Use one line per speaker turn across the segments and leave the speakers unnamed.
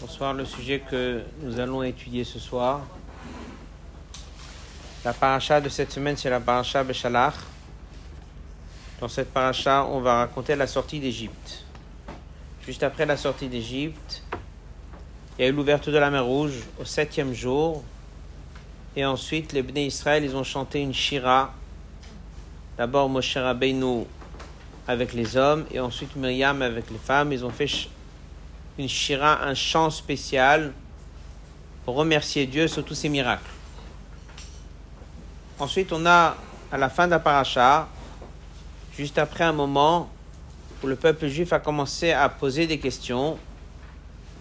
Bonsoir, le sujet que nous allons étudier ce soir. La paracha de cette semaine, c'est la paracha Beshalach. Dans cette paracha, on va raconter la sortie d'Égypte. Juste après la sortie d'Égypte, il y a eu l'ouverture de la mer Rouge au septième jour. Et ensuite, les Bnei Israël, ils ont chanté une shira. D'abord Moshe Rabbeinu avec les hommes et ensuite Myriam avec les femmes. Ils ont fait une shira, un chant spécial pour remercier Dieu sur tous ses miracles. Ensuite, on a à la fin de juste après un moment où le peuple juif a commencé à poser des questions,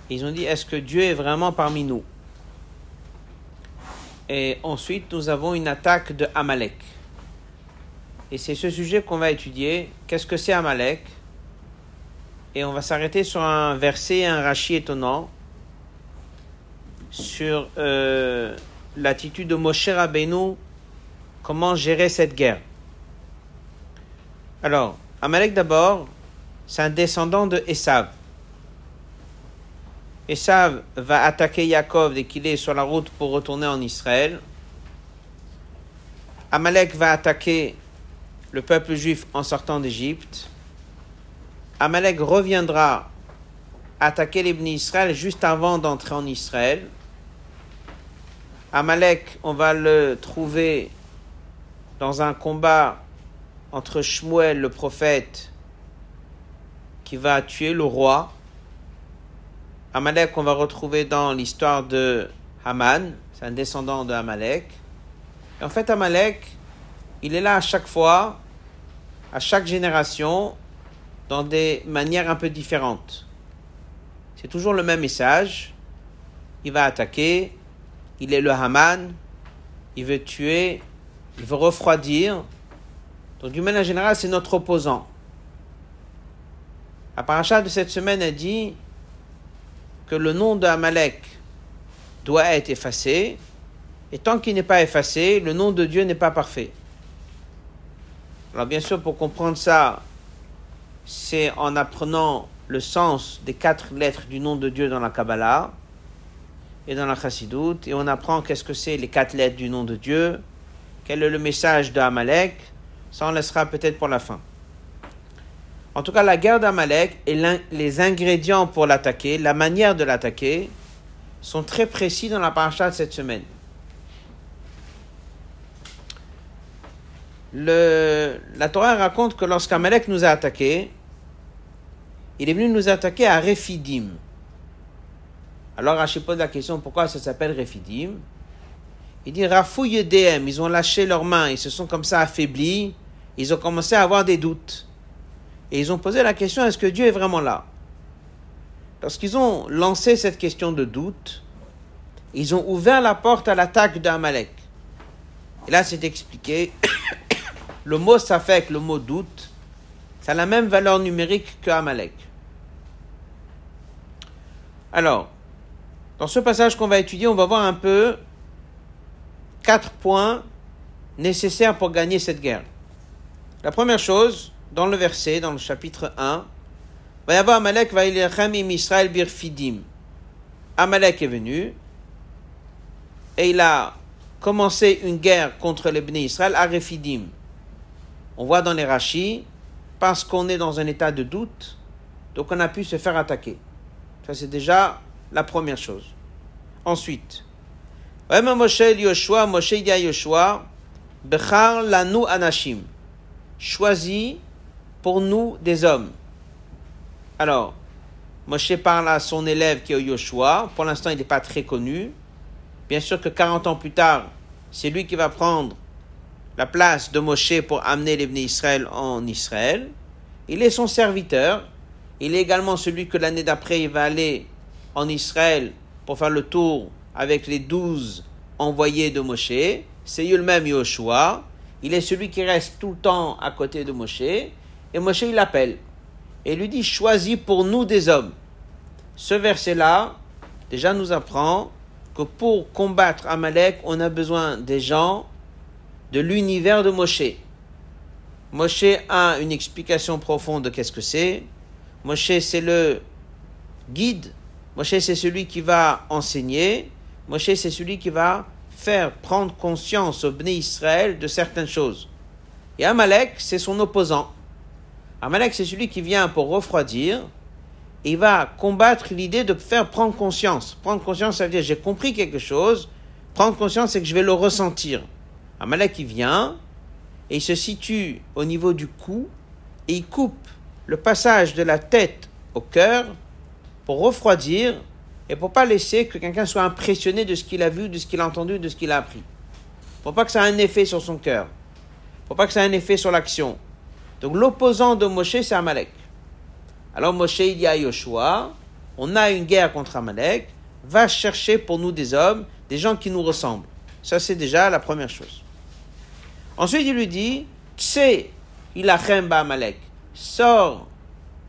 ils ont dit est-ce que Dieu est vraiment parmi nous? Et ensuite, nous avons une attaque de Amalek. Et c'est ce sujet qu'on va étudier. Qu'est-ce que c'est Amalek? Et on va s'arrêter sur un verset, un rachis étonnant, sur euh, l'attitude de Moshe Rabbeinu, comment gérer cette guerre. Alors, Amalek d'abord, c'est un descendant de Esav. Esav va attaquer Yaakov dès qu'il est sur la route pour retourner en Israël. Amalek va attaquer le peuple juif en sortant d'Égypte. Amalek reviendra attaquer les Israël juste avant d'entrer en Israël. Amalek, on va le trouver dans un combat entre Shmuel, le prophète, qui va tuer le roi. Amalek, on va retrouver dans l'histoire de Haman, c'est un descendant de Amalek. Et en fait, Amalek, il est là à chaque fois, à chaque génération, dans des manières un peu différentes. C'est toujours le même message. Il va attaquer, il est le Haman, il veut tuer, il veut refroidir. Donc, d'une manière générale, c'est notre opposant. La paracha de cette semaine a dit que le nom de Amalek doit être effacé, et tant qu'il n'est pas effacé, le nom de Dieu n'est pas parfait. Alors bien sûr, pour comprendre ça, c'est en apprenant le sens des quatre lettres du nom de Dieu dans la Kabbalah et dans la Chassidoute, et on apprend qu'est-ce que c'est les quatre lettres du nom de Dieu, quel est le message d'Amalek, ça on laissera peut-être pour la fin. En tout cas, la guerre d'Amalek et les ingrédients pour l'attaquer, la manière de l'attaquer, sont très précis dans la paracha de cette semaine. Le, la Torah raconte que lorsqu'Amalek nous a attaqués, il est venu nous attaquer à Rephidim. Alors Rachid pose la question pourquoi ça s'appelle Rephidim? Il dit Rafou Yedem, ils ont lâché leurs mains, ils se sont comme ça affaiblis, ils ont commencé à avoir des doutes. Et ils ont posé la question est-ce que Dieu est vraiment là? Lorsqu'ils ont lancé cette question de doute, ils ont ouvert la porte à l'attaque d'Amalek. Et là, c'est expliqué le mot safek, le mot doute, ça a la même valeur numérique que Amalek. Alors, dans ce passage qu'on va étudier, on va voir un peu quatre points nécessaires pour gagner cette guerre. La première chose, dans le verset, dans le chapitre 1, va y avoir Amalek va Israël birfidim. Amalek est venu et il a commencé une guerre contre les Bnei Israël à Refidim. On voit dans les rachis, parce qu'on est dans un état de doute, donc on a pu se faire attaquer. Ça, c'est déjà la première chose. Ensuite, Moshe Yoshua, Moshe Yoshua, Bechar lanu anashim, choisis pour nous des hommes. Alors, Moshe parle à son élève qui est Yoshua, pour l'instant il n'est pas très connu. Bien sûr que 40 ans plus tard, c'est lui qui va prendre la place de Moshe pour amener les Israël en Israël. Il est son serviteur. Il est également celui que l'année d'après, il va aller en Israël pour faire le tour avec les douze envoyés de Moshe. C'est lui-même Yoshua. Il est celui qui reste tout le temps à côté de Moshe. Et Moshe, il l'appelle. Et lui dit, choisis pour nous des hommes. Ce verset-là, déjà nous apprend que pour combattre Amalek, on a besoin des gens de l'univers de Moshe. Moshe a une explication profonde de qu'est-ce que c'est. Moshe, c'est le guide. Moshe, c'est celui qui va enseigner. Moshe, c'est celui qui va faire prendre conscience au Bnei Israël de certaines choses. Et Amalek, c'est son opposant. Amalek, c'est celui qui vient pour refroidir. Et il va combattre l'idée de faire prendre conscience. Prendre conscience, ça veut dire j'ai compris quelque chose. Prendre conscience, c'est que je vais le ressentir. Amalek, il vient et il se situe au niveau du cou et il coupe le passage de la tête au cœur pour refroidir et pour pas laisser que quelqu'un soit impressionné de ce qu'il a vu, de ce qu'il a entendu, de ce qu'il a appris. Pour pas que ça ait un effet sur son cœur. Pour pas que ça ait un effet sur l'action. Donc l'opposant de Moshe, c'est Amalek. Alors Moshe, il dit à Yoshua, on a une guerre contre Amalek, va chercher pour nous des hommes, des gens qui nous ressemblent. Ça, c'est déjà la première chose. Ensuite, il lui dit, Tse, il a Amalek, sors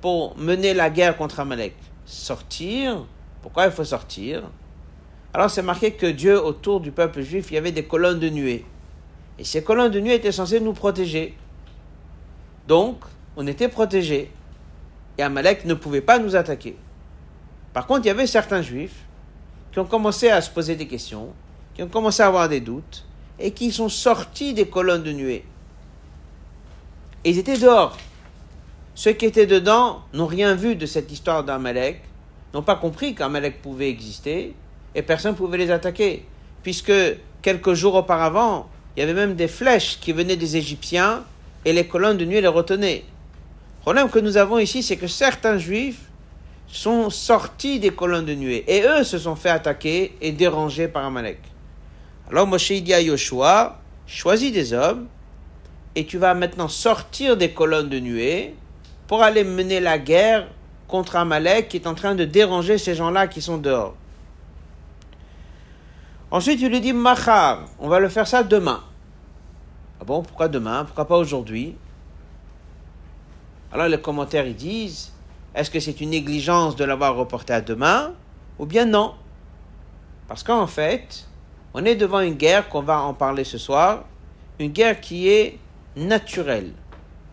pour mener la guerre contre Amalek. Sortir, pourquoi il faut sortir? Alors c'est marqué que Dieu, autour du peuple juif, il y avait des colonnes de nuée. Et ces colonnes de nuée étaient censées nous protéger. Donc, on était protégés. Et Amalek ne pouvait pas nous attaquer. Par contre, il y avait certains juifs qui ont commencé à se poser des questions, qui ont commencé à avoir des doutes, et qui sont sortis des colonnes de nuée. Et ils étaient dehors. Ceux qui étaient dedans n'ont rien vu de cette histoire d'Amalek, n'ont pas compris qu'Amalek pouvait exister, et personne ne pouvait les attaquer. Puisque quelques jours auparavant, il y avait même des flèches qui venaient des Égyptiens, et les colonnes de nuée les retenaient. Le problème que nous avons ici, c'est que certains juifs sont sortis des colonnes de nuée, et eux se sont fait attaquer et déranger par Amalek. Alors Moshe dit à Yoshua, choisis des hommes, et tu vas maintenant sortir des colonnes de nuée pour aller mener la guerre contre Amalek qui est en train de déranger ces gens-là qui sont dehors. Ensuite, il lui dit Machar, on va le faire ça demain. Ah bon, pourquoi demain? Pourquoi pas aujourd'hui? Alors les commentaires ils disent est-ce que c'est une négligence de l'avoir reporté à demain ou bien non? Parce qu'en fait, on est devant une guerre qu'on va en parler ce soir, une guerre qui est naturelle.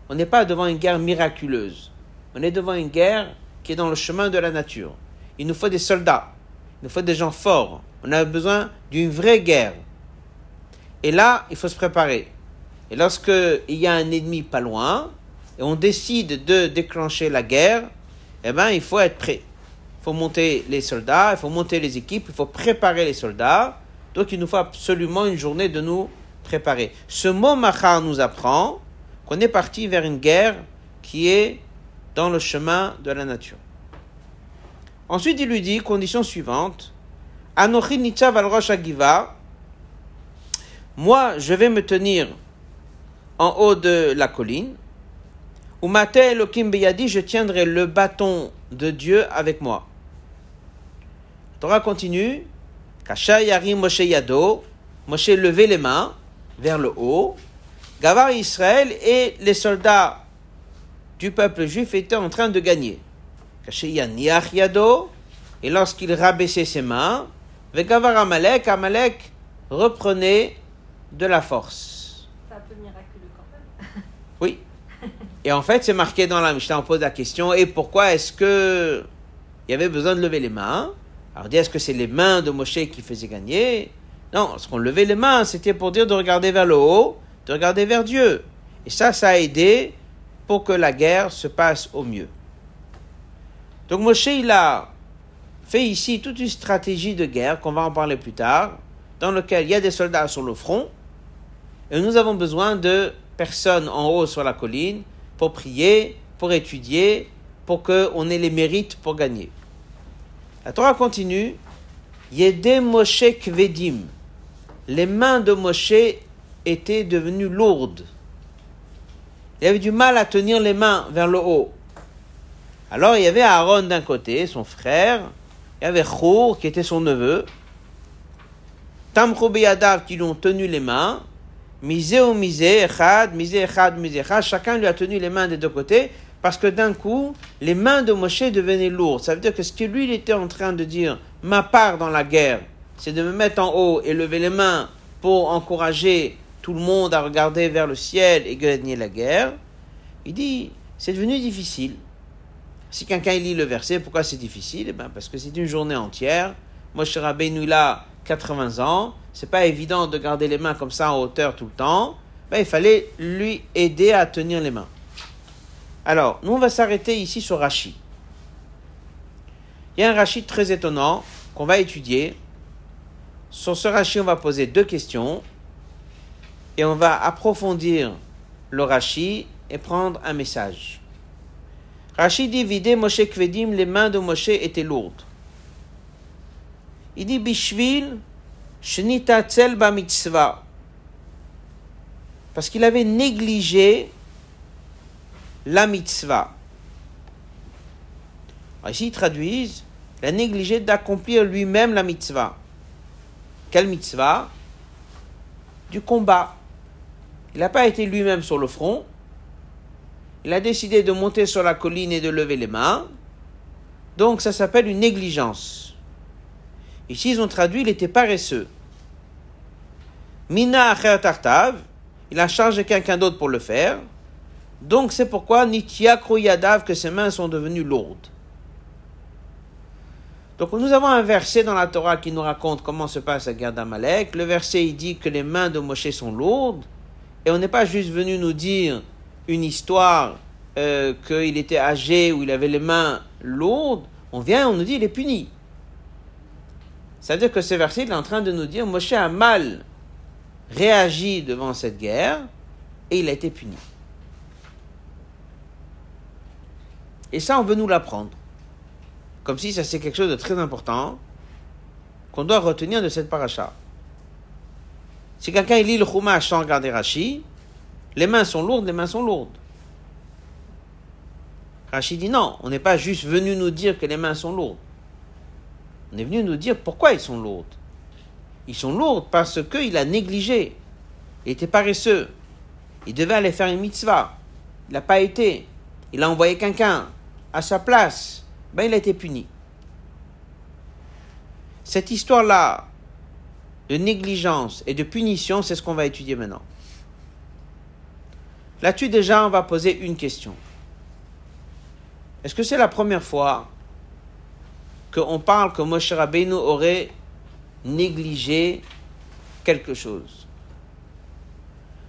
On n'est pas devant une guerre miraculeuse. On est devant une guerre qui est dans le chemin de la nature. Il nous faut des soldats. Il nous faut des gens forts. On a besoin d'une vraie guerre. Et là, il faut se préparer. Et lorsque il y a un ennemi pas loin, et on décide de déclencher la guerre, eh ben, il faut être prêt. Il faut monter les soldats, il faut monter les équipes, il faut préparer les soldats. Donc il nous faut absolument une journée de nous préparer. Ce mot machar nous apprend qu'on est parti vers une guerre qui est dans le chemin de la nature. Ensuite, il lui dit, condition suivante, Anochi nitzav al rosh moi je vais me tenir en haut de la colline, ou mate elokim beyadi, je tiendrai le bâton de Dieu avec moi. Torah continue, Kasha Yarim Moshe Yado, Moshe levait les mains vers le haut. Gavar Israël et les soldats du peuple juif étaient en train de gagner. Yaniach Yado, et lorsqu'il rabaissait ses mains, Vegavar Amalek, Amalek reprenait de la force.
C'est un peu miraculeux quand même.
Oui. Et en fait, c'est marqué dans la Mishnah, on pose la question, et pourquoi est-ce que il y avait besoin de lever les mains? Alors, dit, est-ce que c'est les mains de Moshe qui faisaient gagner? Non, ce qu'on levait les mains, c'était pour dire de regarder vers le haut, de regarder vers Dieu. Et ça, ça a aidé pour que la guerre se passe au mieux. Donc Moshe, il a fait ici toute une stratégie de guerre, qu'on va en parler plus tard, dans lequel il y a des soldats sur le front, et nous avons besoin de personnes en haut sur la colline pour prier, pour étudier, pour qu'on ait les mérites pour gagner. La Torah continue. Yede Moshe. Les mains de Moshe étaient devenues lourdes. Il avait du mal à tenir les mains vers le haut. Alors il y avait Aaron d'un côté, son frère, il y avait Chour qui était son neveu, Tamchou qui lui ont tenu les mains, Misé ou Echad, Misé, Echad, Misé, Echad, chacun lui a tenu les mains des deux côtés, parce que d'un coup, les mains de Moshe devenaient lourdes. Ça veut dire que ce que lui il était en train de dire, ma part dans la guerre, c'est de me mettre en haut et lever les mains pour encourager tout le monde a regardé vers le ciel et gagné la guerre, il dit, c'est devenu difficile. Si quelqu'un lit le verset, pourquoi c'est difficile? Eh ben Parce que c'est une journée entière. Moshe Rabbeinu là, 80 ans, c'est pas évident de garder les mains comme ça en hauteur tout le temps. Ben, il fallait lui aider à tenir les mains. Alors, nous on va s'arrêter ici sur Rashi. Il y a un Rashi très étonnant qu'on va étudier. Sur ce Rashi, on va poser deux questions et on va approfondir le Rashi et prendre un message. Rashi dit vider Moshe Kvedim, les mains de Moshe étaient lourdes. Il dit Bishvil, Shnita Tzel mitzvah. Parce qu'il avait négligé la mitzvah. ici, ils traduisent il a négligé d'accomplir lui-même la mitzvah. Quelle mitzvah? Du combat. Il n'a pas été lui-même sur le front. Il a décidé de monter sur la colline et de lever les mains. Donc ça s'appelle une négligence. Ici, ils ont traduit, il était paresseux. Mina tartav, il a chargé quelqu'un d'autre pour le faire. Donc c'est pourquoi Nitya Kroyadav que ses mains sont devenues lourdes. Donc nous avons un verset dans la Torah qui nous raconte comment se passe la guerre d'Amalek. Le verset il dit que les mains de Moshe sont lourdes. Et on n'est pas juste venu nous dire une histoire euh, qu'il était âgé ou il avait les mains lourdes. On vient, on nous dit il est puni. C'est-à-dire que ce verset il est en train de nous dire Moshe a mal réagi devant cette guerre et il a été puni. Et ça, on veut nous l'apprendre comme si ça c'est quelque chose de très important qu'on doit retenir de cette paracha. Si quelqu'un lit le Chumash sans regarder Rashi, les mains sont lourdes, les mains sont lourdes. Rashi dit non, on n'est pas juste venu nous dire que les mains sont lourdes. On est venu nous dire pourquoi ils sont lourdes. Ils sont lourdes parce qu'il a négligé. Il était paresseux. Il devait aller faire une mitzvah. Il n'a pas été. Il a envoyé quelqu'un à sa place ben, il a été puni. Cette histoire-là de négligence et de punition, c'est ce qu'on va étudier maintenant. Là-dessus, déjà, on va poser une question. Est-ce que c'est la première fois qu'on parle que Moshe Rabbeinu aurait négligé quelque chose?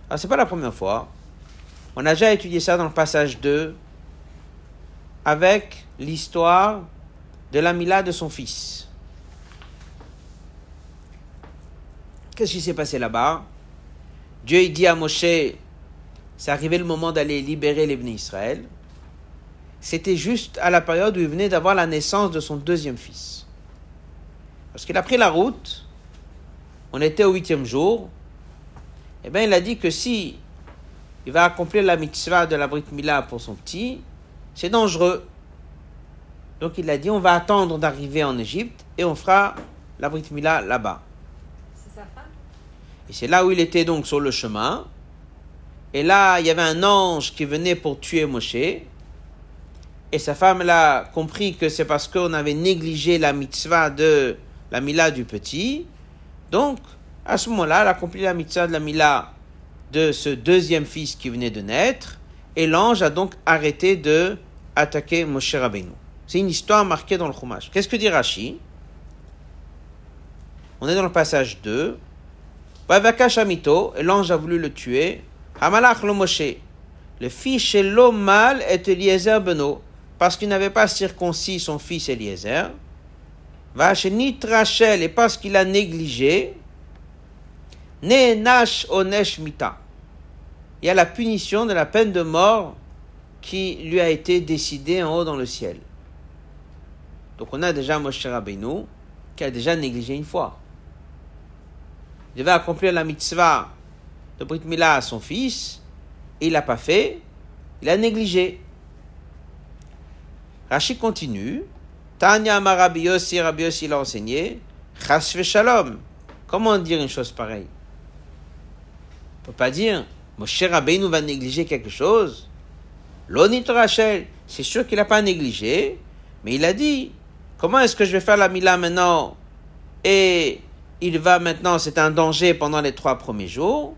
Alors, c'est pas la première fois. On a déjà étudié ça dans le passage 2 avec l'histoire de la Mila de son fils. Qu'est-ce qui s'est passé là-bas? Dieu dit à Moshe, c'est arrivé le moment d'aller libérer les Israël. C'était juste à la période où il venait d'avoir la naissance de son deuxième fils. Parce qu'il a pris la route, on était au huitième jour, et eh bien il a dit que si il va accomplir la mitzvah de la Brit Mila pour son petit, c'est dangereux. Donc il a dit, on va attendre d'arriver en Égypte et on fera la Brit Mila là-bas.
C'est sa femme?
Et c'est là où il était donc sur le chemin. Et là, il y avait un ange qui venait pour tuer Moshe. Et sa femme a compris que c'est parce qu'on avait négligé la mitzvah de la Mila du petit. Donc, à ce moment-là, elle a accompli la mitzvah de la Mila de ce deuxième fils qui venait de naître. Et l'ange a donc arrêté de attaquer Moshe Rabbeinu. C'est une histoire marquée dans le Chumash. Qu'est-ce que dit Rashi? On est dans le passage 2. Shamito, et l'ange a voulu le tuer. Hamalach le Moshe. Le fils l'homme mâle est Eliezer Beno, parce qu'il n'avait pas circoncis son fils Eliezer. Va chez Nitrachel, et parce qu'il a négligé. Ne nash onesh mita il y a la punition de la peine de mort qui lui a été décidée en haut dans le ciel. Donc on a déjà Moshe Rabbeinu qui a déjà négligé une fois. Il devait accomplir la mitzvah de Brit Mila à son fils, et il l'a pas fait, il a négligé. Rachid continue. Tanya Yossi, Rabbi Yossi l'a enseigné. Chasve Shalom. Comment dire une chose pareille? On ne peut pas dire Moshe Rabbeinu va négliger quelque chose. L'onit Rachel, c'est sûr qu'il n'a pas négligé, mais il a dit, comment est-ce que je vais faire la Mila maintenant? Et il va maintenant, c'est un danger pendant les trois premiers jours.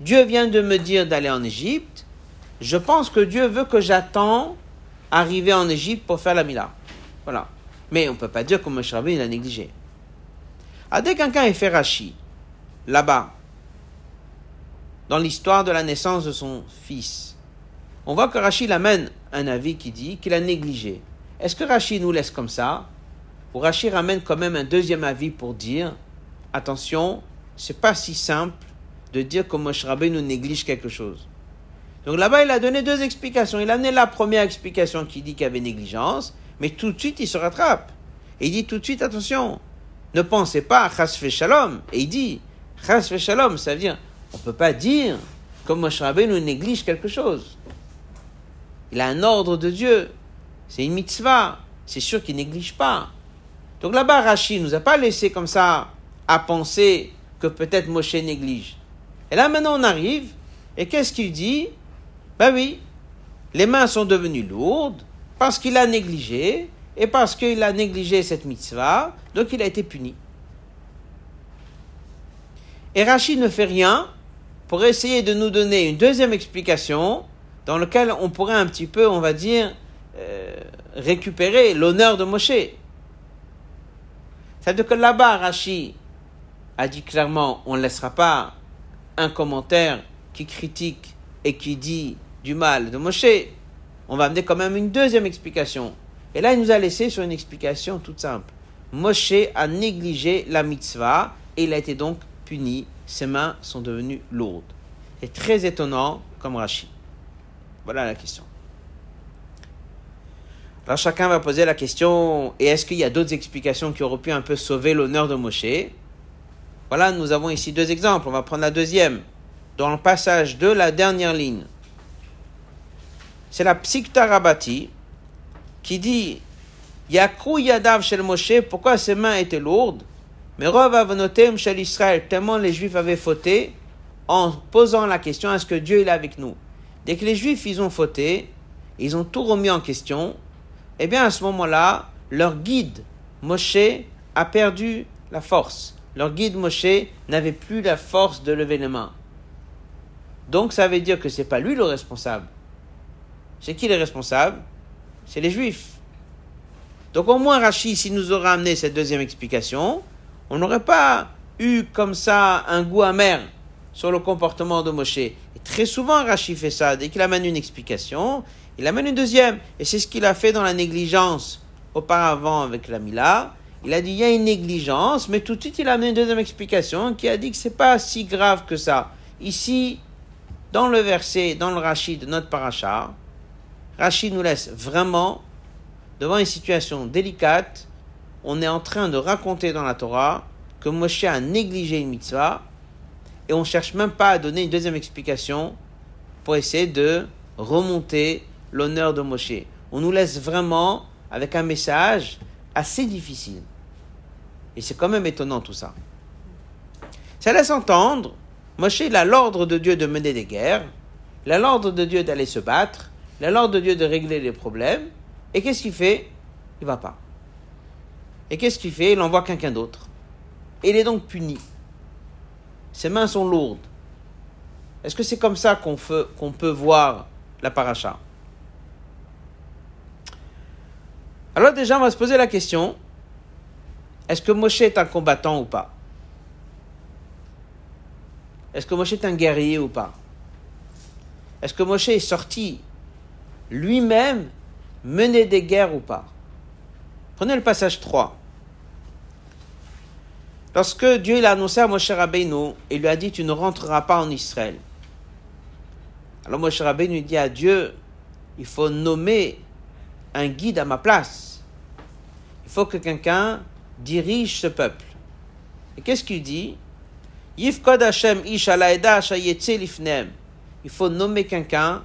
Dieu vient de me dire d'aller en Égypte, je pense que Dieu veut que j'attends arriver en Égypte pour faire la Mila. Voilà. Mais on ne peut pas dire que Moshe Rabbeinu l'a négligé. Ah, dès quelqu'un est fait Rashi, là-bas, dans l'histoire de la naissance de son fils, on voit que Rashi amène un avis qui dit qu'il a négligé. Est-ce que Rashi nous laisse comme ça? Ou Rashi ramène quand même un deuxième avis pour dire attention, c'est pas si simple de dire que Moshe nous néglige quelque chose. Donc là-bas, il a donné deux explications. Il a amené la première explication qui dit qu'il y avait négligence, mais tout de suite, il se rattrape. Il dit tout de suite, attention, ne pensez pas à Chasfe Shalom. Et il dit, Chasfe Shalom, ça veut dire, on ne peut pas dire que Moshe nous néglige quelque chose. Il a un ordre de Dieu. C'est une mitzvah. C'est sûr qu'il néglige pas. Donc là-bas, Rachid nous a pas laissé comme ça à penser que peut-être Moshe néglige. Et là, maintenant, on arrive, et qu'est-ce qu'il dit? Ben oui, les mains sont devenues lourdes parce qu'il a négligé, et parce qu'il a négligé cette mitzvah, donc il a été puni. Et Rachid ne fait rien pour essayer de nous donner une deuxième explication dans laquelle on pourrait un petit peu, on va dire, euh, récupérer l'honneur de Moshe. C'est-à-dire que là-bas, Rachid a dit clairement, on ne laissera pas un commentaire qui critique et qui dit du mal de Moshe, on va amener quand même une deuxième explication. Et là, il nous a laissé sur une explication toute simple. Moshe a négligé la mitzvah et il a été donc puni. Ses mains sont devenues lourdes. C'est très étonnant comme Rashi. Voilà la question. Alors chacun va poser la question, et est-ce qu'il y a d'autres explications qui auraient pu un peu sauver l'honneur de Moshe? Voilà, nous avons ici deux exemples. On va prendre la deuxième. Dans le passage de la dernière ligne, c'est la Psikta Rabati qui dit Yakrou Yadav shel Moshe, pourquoi ses mains étaient lourdes? Mais Avonotem shel Israël, tellement les Juifs avaient fauté en posant la question est-ce que Dieu est avec nous? Dès que les Juifs ils ont fauté, ils ont tout remis en question, eh bien à ce moment-là, leur guide Moshe a perdu la force. Leur guide Moshe n'avait plus la force de lever les mains. Donc ça veut dire que c'est pas lui le responsable. C'est qui les responsables C'est les Juifs. Donc au moins Rachid, s'il nous aurait amené cette deuxième explication, on n'aurait pas eu comme ça un goût amer sur le comportement de Moshe. Et très souvent Rachid fait ça, dès qu'il amène une explication, il amène une deuxième. Et c'est ce qu'il a fait dans la négligence auparavant avec la Mila. Il a dit il y a une négligence, mais tout de suite il a amené une deuxième explication qui a dit que c'est pas si grave que ça. Ici, dans le verset, dans le Rachid de notre paracha, Rachid nous laisse vraiment devant une situation délicate. On est en train de raconter dans la Torah que Moshe a négligé une mitzvah et on ne cherche même pas à donner une deuxième explication pour essayer de remonter l'honneur de Moshe. On nous laisse vraiment avec un message assez difficile. Et c'est quand même étonnant tout ça. Ça laisse entendre, Moshe il a l'ordre de Dieu de mener des guerres, il a l'ordre de Dieu d'aller se battre, il a l'ordre de Dieu de régler les problèmes. Et qu'est-ce qu'il fait? Il va pas. Et qu'est-ce qu'il fait? Il envoie quelqu'un d'autre. Et il est donc puni. Ses mains sont lourdes. Est-ce que c'est comme ça qu'on peut voir la paracha? Alors déjà, on va se poser la question, est-ce que Moshe est un combattant ou pas? Est-ce que Moshe est un guerrier ou pas? Est-ce que Moshe est sorti lui-même mener des guerres ou pas? Prenez le passage 3. Lorsque Dieu l'a annoncé à Moshe Rabbeinu, il lui a dit Tu ne rentreras pas en Israël. Alors Moshe Rabbeinu dit à Dieu Il faut nommer un guide à ma place. Il faut que quelqu'un dirige ce peuple. Et qu'est-ce qu'il dit? Il faut nommer quelqu'un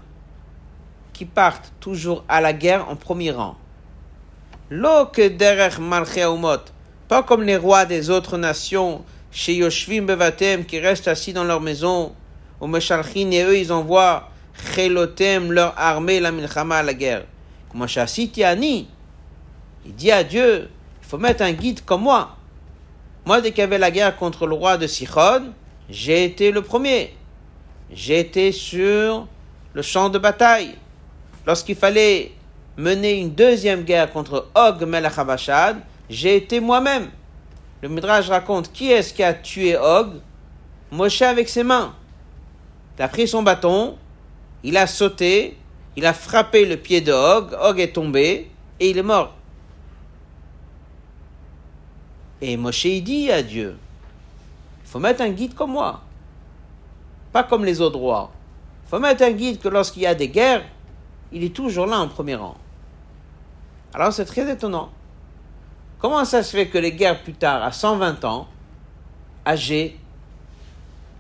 qui partent toujours à la guerre en premier rang. Lo que derech comme les rois des autres nations, chez Yoshvim Bevatem, qui restent assis dans leur maison, au Meshalchin, et eux, ils envoient Chelotem, leur armée, la milchama à la guerre. Comme Ani, il dit à Dieu, il faut mettre un guide comme moi. Moi, dès qu'il y avait la guerre contre le roi de Sichon, j'ai été le premier. J'étais sur le champ de bataille. Lorsqu'il fallait mener une deuxième guerre contre Og j'ai été moi-même. Le Midrash raconte qui est-ce qui a tué Og? Moshe avec ses mains. Il a pris son bâton, il a sauté, il a frappé le pied de Og, Og est tombé et il est mort. Et Moshe dit à Dieu, il faut mettre un guide comme moi, pas comme les autres rois. Il faut mettre un guide que lorsqu'il y a des guerres, il est toujours là en premier rang. Alors c'est très étonnant. Comment ça se fait que les guerres plus tard, à 120 ans, âgé,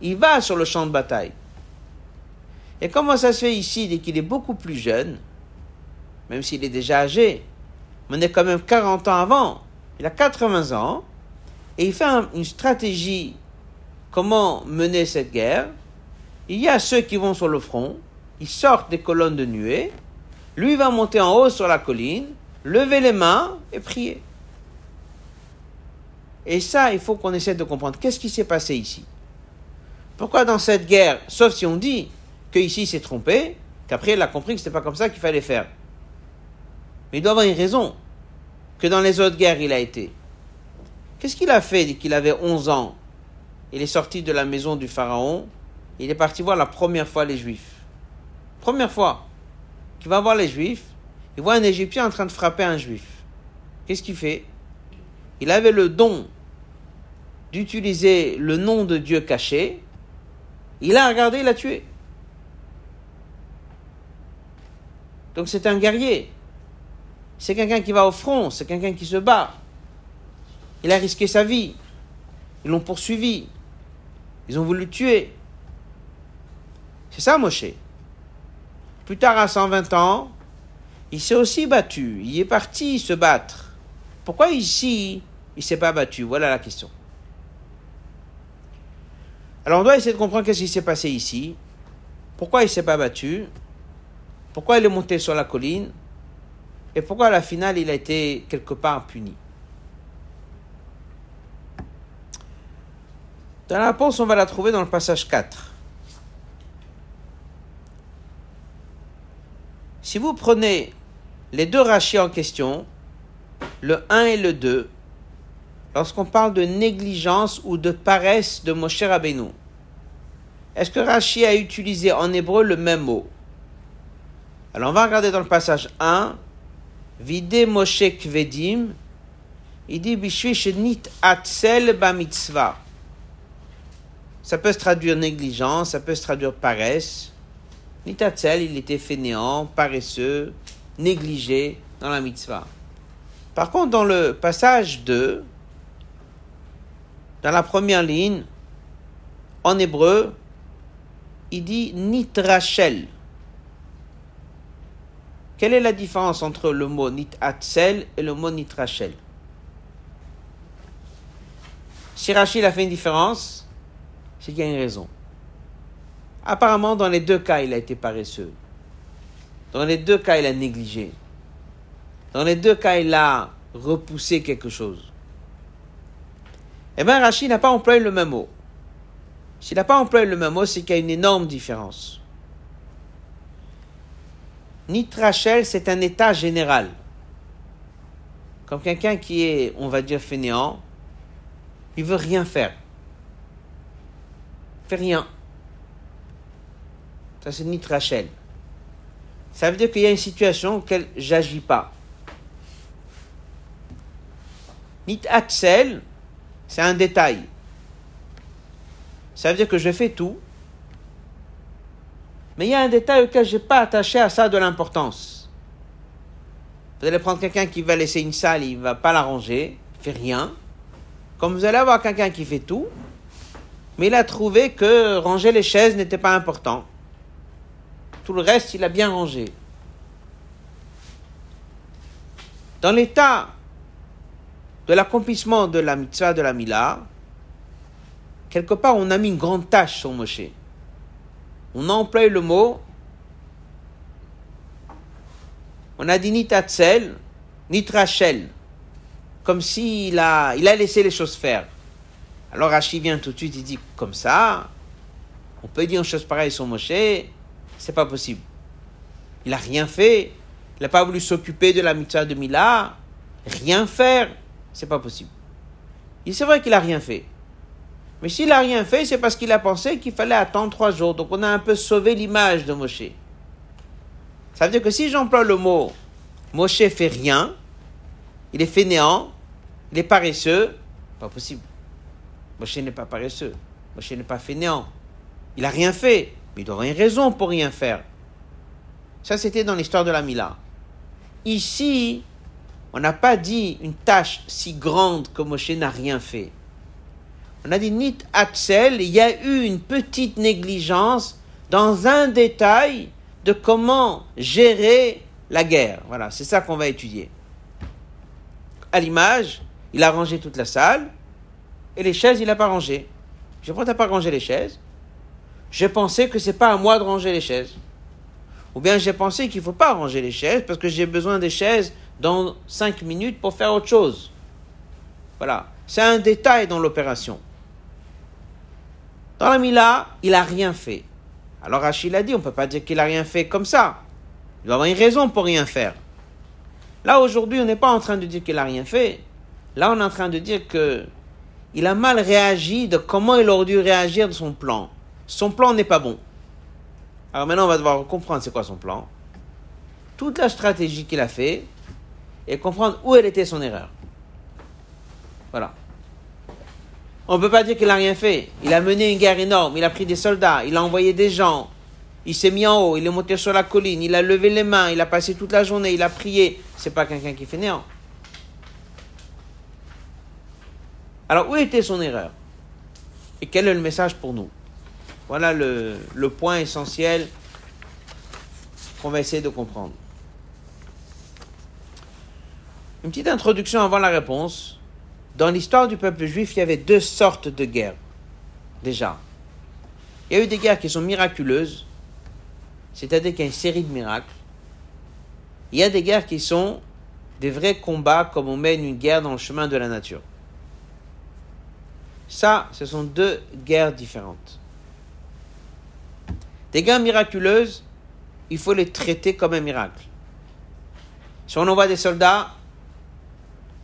il va sur le champ de bataille? Et comment ça se fait ici, dès qu'il est beaucoup plus jeune, même s'il est déjà âgé, mais on est quand même 40 ans avant, il a 80 ans, et il fait une stratégie comment mener cette guerre. Il y a ceux qui vont sur le front, ils sortent des colonnes de nuée, lui va monter en haut sur la colline, lever les mains et prier. Et ça, il faut qu'on essaie de comprendre. Qu'est-ce qui s'est passé ici? Pourquoi dans cette guerre, sauf si on dit qu'ici il s'est trompé, qu'après il a compris que ce n'était pas comme ça qu'il fallait faire? Mais il doit avoir une raison que dans les autres guerres il a été. Qu'est-ce qu'il a fait dès qu'il avait 11 ans? Il est sorti de la maison du Pharaon, il est parti voir la première fois les Juifs. Première fois qu'il va voir les Juifs, il voit un Égyptien en train de frapper un Juif. Qu'est-ce qu'il fait? Il avait le don d'utiliser le nom de Dieu caché. Il a regardé, il a tué. Donc c'est un guerrier. C'est quelqu'un qui va au front, c'est quelqu'un qui se bat. Il a risqué sa vie. Ils l'ont poursuivi. Ils ont voulu tuer. C'est ça, Moshe. Plus tard, à 120 ans, il s'est aussi battu. Il est parti se battre. Pourquoi ici, il ne s'est pas battu? Voilà la question. Alors on doit essayer de comprendre qu'est-ce qui s'est passé ici. Pourquoi il s'est pas battu? Pourquoi il est monté sur la colline? Et pourquoi à la finale il a été quelque part puni? Dans la réponse, on va la trouver dans le passage 4. Si vous prenez les deux rachis en question, le 1 et le 2, lorsqu'on parle de négligence ou de paresse de Moshe Rabbeinu, est-ce que Rashi a utilisé en hébreu le même mot? Alors on va regarder dans le passage 1, Vide Moshe Kvedim, il dit Bishvish nit atsel ba mitzvah. Ça peut se traduire négligence, ça peut se traduire paresse. Nitatzel, il était fainéant, paresseux, négligé dans la mitzvah. Par contre, dans le passage 2, dans la première ligne, en hébreu, il dit nitrachel. Quelle est la différence entre le mot nitatzel et le mot nitrachel? Si Rachel a fait une différence, c'est qu'il y a une raison. Apparemment, dans les deux cas, il a été paresseux. Dans les deux cas, il a négligé. Dans les deux cas, il a repoussé quelque chose. Eh bien, Rachid n'a pas employé le même mot. S'il n'a pas employé le même mot, c'est qu'il y a une énorme différence. Nitrachel, c'est un état général. Comme quelqu'un qui est, on va dire, fainéant, il veut rien faire rien. Ça, c'est Nitrachel. Ça veut dire qu'il y a une situation auquel j'agis pas. Nitatsel, c'est un détail. Ça veut dire que je fais tout, mais il y a un détail auquel je n'ai pas attaché à ça de l'importance. Vous allez prendre quelqu'un qui va laisser une salle, il ne va pas la ranger, il fait rien. Comme vous allez avoir quelqu'un qui fait tout, mais il a trouvé que ranger les chaises n'était pas important. Tout le reste, il a bien rangé. Dans l'état de l'accomplissement de la mitzvah de la Mila, quelque part, on a mis une grande tâche sur Moshe. On a employé le mot, on a dit ni tatzel, ni trachel, comme s'il a, il a laissé les choses faire. Alors Rachid vient tout de suite, il dit comme ça, On peut dire une chose pareille sur Moshe, c'est pas possible. Il n'a rien fait. Il n'a pas voulu s'occuper de la mitzvah de Mila. Rien faire, c'est pas possible. C'est vrai qu'il a rien fait. Mais s'il a rien fait, c'est parce qu'il a pensé qu'il fallait attendre trois jours. Donc on a un peu sauvé l'image de Moshe. Ça veut dire que si j'emploie le mot Moshe fait rien, il est fainéant, il est paresseux, pas possible. Moshe n'est pas paresseux. Moshe n'est pas fainéant. Il n'a rien fait, mais il doit avoir une raison pour rien faire. Ça, c'était dans l'histoire de la Mila. Ici, on n'a pas dit une tâche si grande que Moshe n'a rien fait. On a dit Nit Hatzel, il y a eu une petite négligence dans un détail de comment gérer la guerre. Voilà, c'est ça qu'on va étudier. À l'image, il a rangé toute la salle et les chaises, il n'a pas rangé. Je ne pas rangé les chaises? J'ai pensé que c'est pas à moi de ranger les chaises. Ou bien j'ai pensé qu'il ne faut pas ranger les chaises parce que j'ai besoin des chaises dans 5 minutes pour faire autre chose. Voilà. C'est un détail dans l'opération. Dans la Mila, il n'a rien fait. Alors Achille a dit, on ne peut pas dire qu'il n'a rien fait comme ça. Il doit avoir une raison pour rien faire. Là, aujourd'hui, on n'est pas en train de dire qu'il n'a rien fait. Là, on est en train de dire que il a mal réagi de comment il aurait dû réagir de son plan. Son plan n'est pas bon. Alors maintenant, on va devoir comprendre c'est quoi son plan. Toute la stratégie qu'il a fait et comprendre où elle était son erreur. Voilà. On ne peut pas dire qu'il n'a rien fait. Il a mené une guerre énorme, il a pris des soldats, il a envoyé des gens, il s'est mis en haut, il est monté sur la colline, il a levé les mains, il a passé toute la journée, il a prié. C'est pas quelqu'un qui fait néant. Alors, où était son erreur? Et quel est le message pour nous? Voilà le, le point essentiel qu'on va essayer de comprendre. Une petite introduction avant la réponse. Dans l'histoire du peuple juif, il y avait deux sortes de guerres. Déjà. Il y a eu des guerres qui sont miraculeuses, c'est-à-dire qu'il y a une série de miracles. Il y a des guerres qui sont des vrais combats comme on mène une guerre dans le chemin de la nature. Ça, ce sont deux guerres différentes. Des guerres miraculeuses, il faut les traiter comme un miracle. Si on envoie des soldats,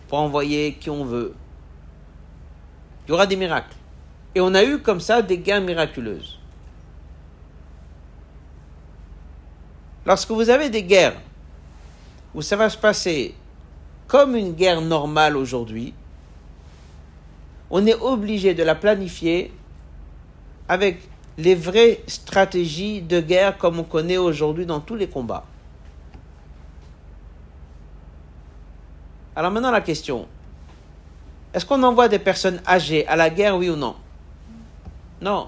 pour envoyer qui on veut. Il y aura des miracles. Et on a eu comme ça des guerres miraculeuses. Lorsque vous avez des guerres où ça va se passer comme une guerre normale aujourd'hui, on est obligé de la planifier avec les vraies stratégies de guerre comme on connaît aujourd'hui dans tous les combats. Alors maintenant la question, est-ce qu'on envoie des personnes âgées à la guerre, oui ou non? Non.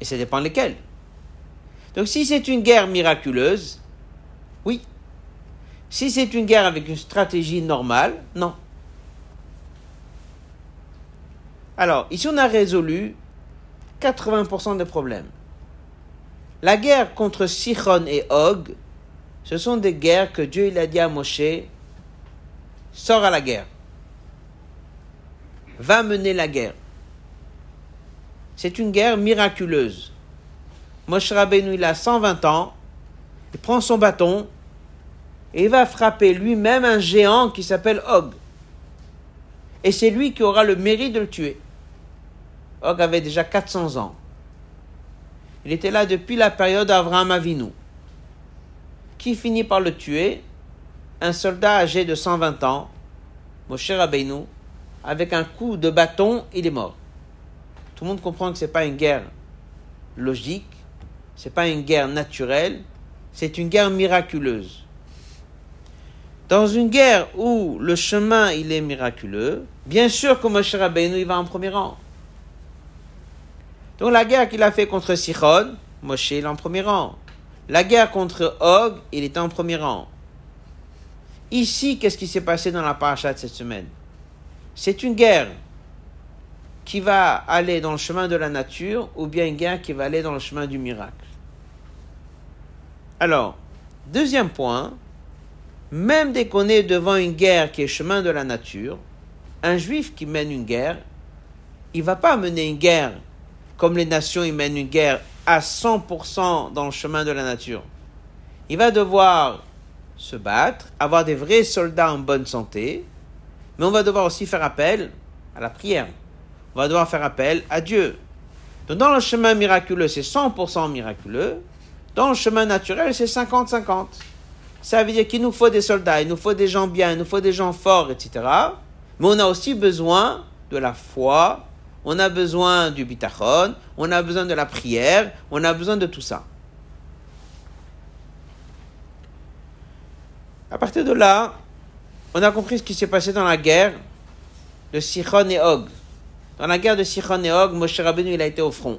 Et ça dépend lesquelles. Donc si c'est une guerre miraculeuse, oui. Si c'est une guerre avec une stratégie normale, non. Alors, ici on a résolu 80% des problèmes. La guerre contre Sichon et Og, ce sont des guerres que Dieu a dit à Moshe, sors à la guerre. Va mener la guerre. C'est une guerre miraculeuse. Moshe Rabbeinu, il a 120 ans, il prend son bâton et il va frapper lui-même un géant qui s'appelle Og. Et c'est lui qui aura le mérite de le tuer. Og avait déjà 400 ans. Il était là depuis la période d'Avraham Avinu. Qui finit par le tuer? Un soldat âgé de 120 ans, Moshe Rabbeinu, avec un coup de bâton, il est mort. Tout le monde comprend que ce n'est pas une guerre logique, ce n'est pas une guerre naturelle, c'est une guerre miraculeuse. Dans une guerre où le chemin il est miraculeux, bien sûr que Moshe Rabbeinu il va en premier rang. Donc la guerre qu'il a fait contre Sichon, Moshe est en premier rang. La guerre contre Og, il est en premier rang. Ici, qu'est-ce qui s'est passé dans la paracha de cette semaine? C'est une guerre qui va aller dans le chemin de la nature ou bien une guerre qui va aller dans le chemin du miracle. Alors, deuxième point, même dès qu'on est devant une guerre qui est chemin de la nature, un juif qui mène une guerre, il ne va pas mener une guerre comme les nations ils mènent une guerre à 100% dans le chemin de la nature. Il va devoir se battre, avoir des vrais soldats en bonne santé, mais on va devoir aussi faire appel à la prière. On va devoir faire appel à Dieu. Donc dans le chemin miraculeux, c'est 100% miraculeux. Dans le chemin naturel, c'est 50-50. Ça veut dire qu'il nous faut des soldats, il nous faut des gens bien, il nous faut des gens forts, etc. Mais on a aussi besoin de la foi, on a besoin du bitachon, on a besoin de la prière, on a besoin de tout ça. À partir de là, on a compris ce qui s'est passé dans la guerre de Sichon et Og. Dans la guerre de Sichon et Og, Moshe Rabbeinu il a été au front.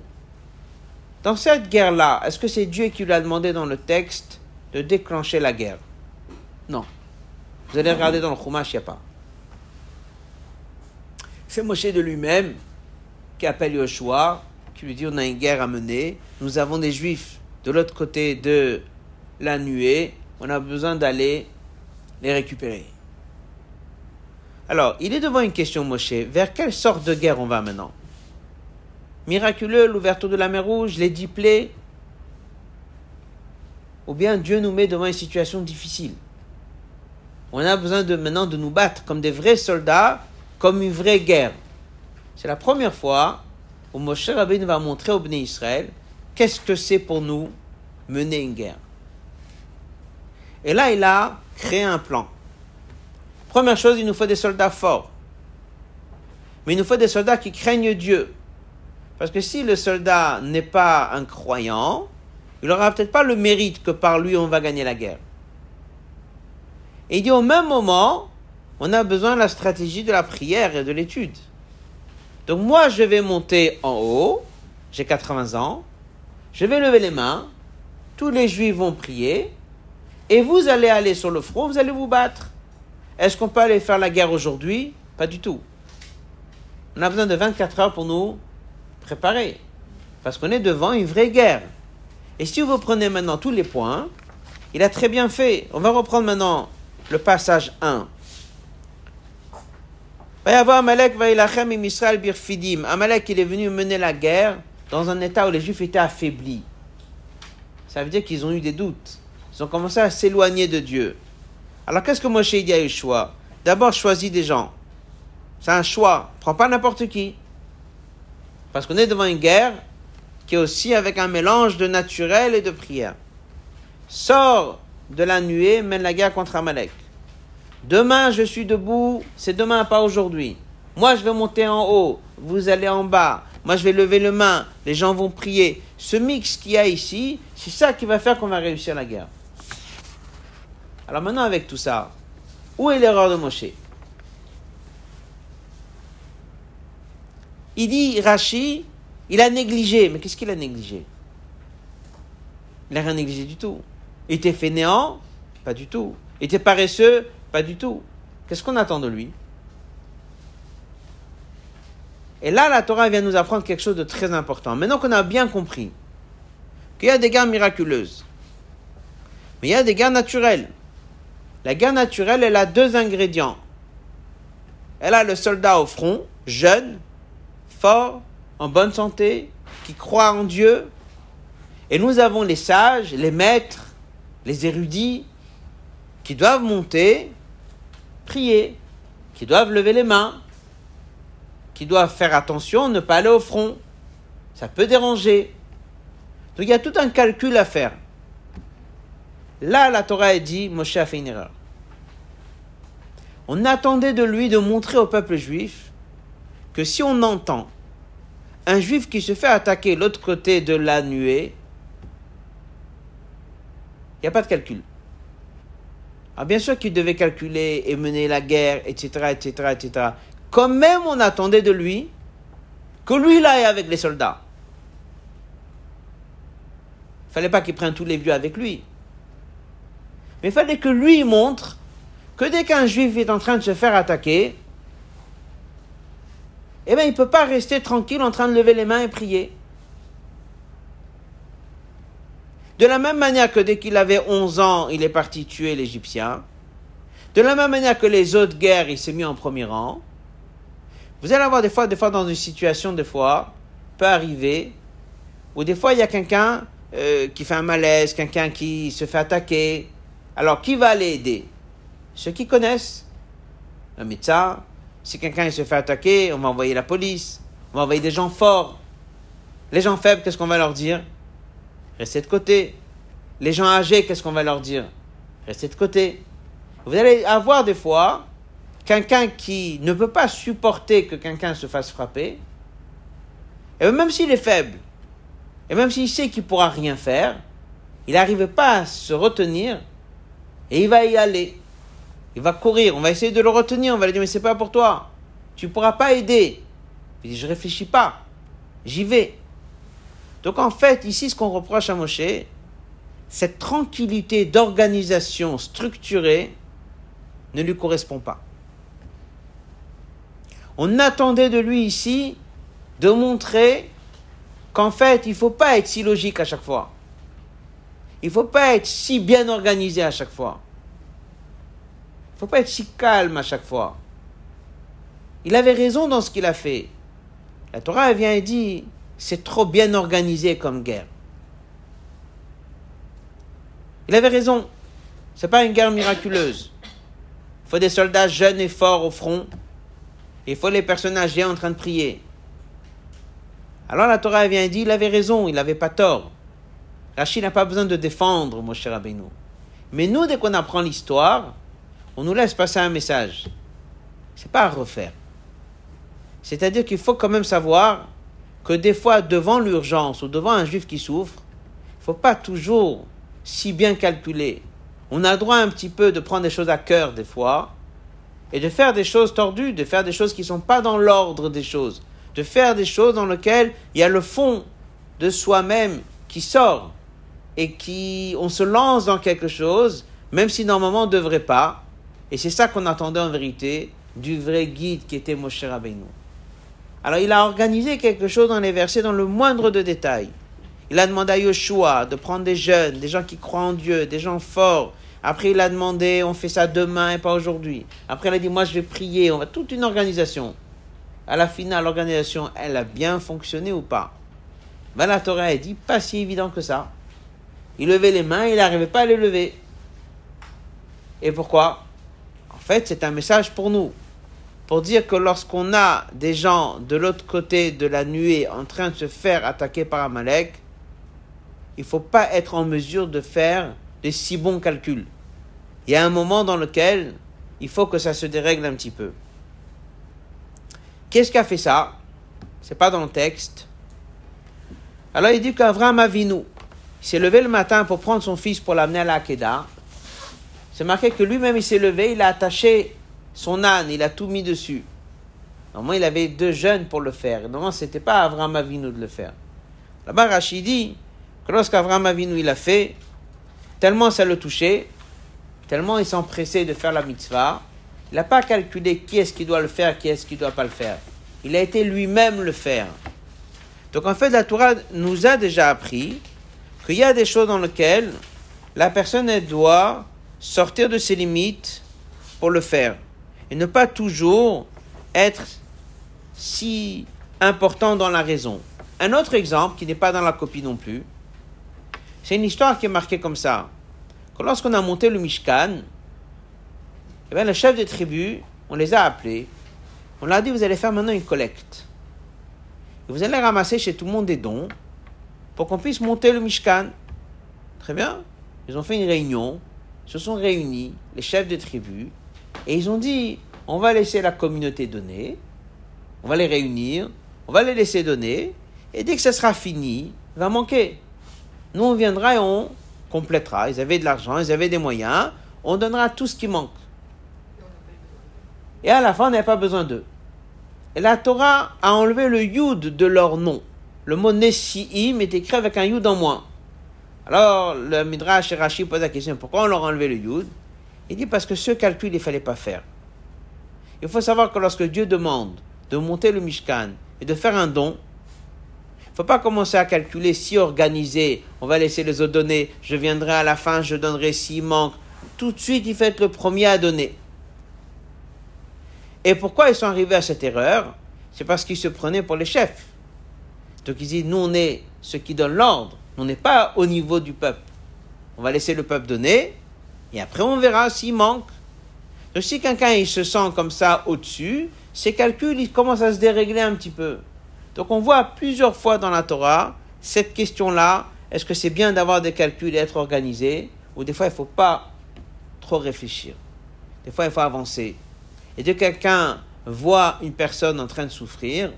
Dans cette guerre-là, est-ce que c'est Dieu qui lui a demandé dans le texte de déclencher la guerre? Non. Vous allez regarder dans le Chumash, il n'y a pas. C'est Moshe de lui-même qui appelle Yoshua, qui lui dit on a une guerre à mener, nous avons des juifs de l'autre côté de la nuée, on a besoin d'aller les récupérer. Alors, il est devant une question, Moshe. Vers quelle sorte de guerre on va maintenant? Miraculeux, l'ouverture de la mer Rouge, les dix plaies? Ou bien Dieu nous met devant une situation difficile? On a besoin de, maintenant de nous battre comme des vrais soldats, comme une vraie guerre. C'est la première fois où Moshe Rabbeinu va montrer au Béni Israël qu'est-ce que c'est pour nous mener une guerre. Et là, il a créé un plan. Première chose, il nous faut des soldats forts. Mais il nous faut des soldats qui craignent Dieu. Parce que si le soldat n'est pas un croyant, il n'aura peut-être pas le mérite que par lui on va gagner la guerre. Et il dit au même moment, on a besoin de la stratégie de la prière et de l'étude. Donc moi, je vais monter en haut, j'ai 80 ans, je vais lever les mains, tous les juifs vont prier, et vous allez aller sur le front, vous allez vous battre. Est-ce qu'on peut aller faire la guerre aujourd'hui? Pas du tout. On a besoin de 24 heures pour nous préparer. Parce qu'on est devant une vraie guerre. Et si vous prenez maintenant tous les points, il a très bien fait. On va reprendre maintenant le passage 1. Amalek birfidim. Amalek, il est venu mener la guerre dans un état où les Juifs étaient affaiblis. Ça veut dire qu'ils ont eu des doutes. Ils ont commencé à s'éloigner de Dieu. Alors qu'est-ce que Moshe dit à Yeshua? D'abord, choisis des gens. C'est un choix. Prends pas n'importe qui. Parce qu'on est devant une guerre qui est aussi avec un mélange de naturel et de prière. Sors de la nuée, mène la guerre contre Amalek. Demain, je suis debout, c'est demain, pas aujourd'hui. Moi, je vais monter en haut, vous allez en bas. Moi, je vais lever le main, les gens vont prier. Ce mix qu'il y a ici, c'est ça qui va faire qu'on va réussir la guerre. Alors maintenant, avec tout ça, où est l'erreur de Moshe? Il dit, Rashi, il a négligé. Mais qu'est-ce qu'il a négligé? Il n'a rien négligé du tout. Il était fainéant? Pas du tout. Il était paresseux? Pas du tout. Qu'est-ce qu'on attend de lui? Et là, la Torah vient nous apprendre quelque chose de très important. Maintenant qu'on a bien compris qu'il y a des guerres miraculeuses, mais il y a des guerres naturelles. La guerre naturelle, elle a deux ingrédients. Elle a le soldat au front, jeune, fort, en bonne santé, qui croit en Dieu. Et nous avons les sages, les maîtres, les érudits, qui doivent monter, prier, qui doivent lever les mains, qui doivent faire attention, ne pas aller au front. Ça peut déranger. Donc il y a tout un calcul à faire. Là, la Torah a dit, Moshe a fait une erreur. On attendait de lui de montrer au peuple juif que si on entend un juif qui se fait attaquer l'autre côté de la nuée, il n'y a pas de calcul. Alors bien sûr qu'il devait calculer et mener la guerre, etc., etc., etc. Quand même, on attendait de lui que lui, là, avec les soldats. Il fallait pas qu'il prenne tous les vieux avec lui. Mais il fallait que lui montre que dès qu'un juif est en train de se faire attaquer, eh bien, il ne peut pas rester tranquille en train de lever les mains et prier. De la même manière que dès qu'il avait 11 ans, il est parti tuer l'Égyptien, de la même manière que les autres guerres, il s'est mis en premier rang, vous allez avoir des fois, des fois dans une situation, des fois, peut arriver où des fois il y a quelqu'un euh, qui fait un malaise, quelqu'un qui se fait attaquer. Alors qui va aller aider Ceux qui connaissent. Un médecin. Si quelqu'un se fait attaquer, on va envoyer la police. On va envoyer des gens forts. Les gens faibles, qu'est-ce qu'on va leur dire? Restez de côté. Les gens âgés, qu'est-ce qu'on va leur dire? Restez de côté. Vous allez avoir des fois quelqu'un qui ne peut pas supporter que quelqu'un se fasse frapper. Et même s'il est faible, et même s'il sait qu'il ne pourra rien faire, il n'arrive pas à se retenir et il va y aller. Il va courir, on va essayer de le retenir, on va lui dire mais c'est pas pour toi. Tu ne pourras pas aider. Il dit je réfléchis pas. J'y vais. Donc en fait, ici ce qu'on reproche à Moshe, cette tranquillité d'organisation structurée ne lui correspond pas. On attendait de lui ici de montrer qu'en fait, il ne faut pas être si logique à chaque fois. Il ne faut pas être si bien organisé à chaque fois. Il faut pas être si calme à chaque fois. Il avait raison dans ce qu'il a fait. La Torah vient et dit, c'est trop bien organisé comme guerre. Il avait raison. C'est pas une guerre miraculeuse. Il faut des soldats jeunes et forts au front. il faut les personnes âgées en train de prier. Alors la Torah vient et dit, il avait raison, il n'avait pas tort. Rachid n'a pas besoin de défendre mon cher Rabbeinu. Mais nous, dès qu'on apprend l'histoire, on nous laisse passer un message. C'est pas à refaire. C'est-à-dire qu'il faut quand même savoir que des fois, devant l'urgence ou devant un juif qui souffre, il faut pas toujours si bien calculer. On a droit un petit peu de prendre des choses à cœur des fois et de faire des choses tordues, de faire des choses qui ne sont pas dans l'ordre des choses de faire des choses dans lesquelles il y a le fond de soi-même qui sort et qui on se lance dans quelque chose, même si normalement on ne devrait pas. Et c'est ça qu'on attendait en vérité du vrai guide qui était Moshe Rabbeinu. Alors il a organisé quelque chose dans les versets dans le moindre de détails. Il a demandé à Yoshua de prendre des jeunes, des gens qui croient en Dieu, des gens forts. Après il a demandé on fait ça demain et pas aujourd'hui. Après il a dit moi je vais prier, on va toute une organisation à la finale, l'organisation, elle a bien fonctionné ou pas? Ben, La Torah a dit, pas si évident que ça. Il levait les mains, il n'arrivait pas à les lever. Et pourquoi? Fait, c'est un message pour nous. Pour dire que lorsqu'on a des gens de l'autre côté de la nuée en train de se faire attaquer par Amalek, il ne faut pas être en mesure de faire des si bons calculs. Il y a un moment dans lequel il faut que ça se dérègle un petit peu. Qu'est-ce qui a fait ça? C'est pas dans le texte. Alors il dit qu'Avram Avinu s'est levé le matin pour prendre son fils pour l'amener à l'Akeda. C'est marqué que lui-même il s'est levé, il a attaché son âne, il a tout mis dessus. Normalement, il avait deux jeunes pour le faire. Normalement, ce n'était pas Avram Avinu de le faire. Là-bas, Rachid dit que lorsqu'Avram Avinu il l'a fait, tellement ça le touchait, tellement il s'empressait de faire la mitzvah, il n'a pas calculé qui est-ce qui doit le faire, qui est-ce qui ne doit pas le faire. Il a été lui-même le faire. Donc en fait, la Torah nous a déjà appris qu'il y a des choses dans lesquelles la personne doit sortir de ses limites pour le faire. Et ne pas toujours être si important dans la raison. Un autre exemple, qui n'est pas dans la copie non plus, c'est une histoire qui est marquée comme ça. lorsqu'on a monté le Mishkan, eh bien, le chef des tribus, on les a appelés. On leur a dit, vous allez faire maintenant une collecte. Et vous allez ramasser chez tout le monde des dons pour qu'on puisse monter le Mishkan. Très bien. Ils ont fait une réunion, se sont réunis, les chefs des tribus, et ils ont dit, on va laisser la communauté donner, on va les réunir, on va les laisser donner, et dès que ça sera fini, il va manquer. Nous, on viendra et on complétera. Ils avaient de l'argent, ils avaient des moyens, on donnera tout ce qui manque. Et à la fin, on n'avait pas besoin d'eux. Et la Torah a enlevé le yud de leur nom. Le mot Nessi'im est écrit avec un yud en moins. Alors, le Midrash et Rashi pose la question pourquoi on leur a enlevé le yud? Il dit parce que ce calcul, il ne fallait pas faire. Il faut savoir que lorsque Dieu demande de monter le Mishkan et de faire un don, il ne faut pas commencer à calculer si organisé, on va laisser les autres donner, je viendrai à la fin, je donnerai s'il manque. Tout de suite, il faut être le premier à donner. Et pourquoi ils sont arrivés à cette erreur? C'est parce qu'ils se prenaient pour les chefs. Donc il dit, nous on est ceux qui donnent l'ordre, on n'est pas au niveau du peuple. On va laisser le peuple donner, et après on verra s'il manque. Donc si quelqu'un il se sent comme ça au-dessus, ses calculs ils commencent à se dérégler un petit peu. Donc on voit plusieurs fois dans la Torah cette question-là, est-ce que c'est bien d'avoir des calculs et être organisé, ou des fois il ne faut pas trop réfléchir. Des fois il faut avancer. Et que quelqu'un voit une personne en train de souffrir,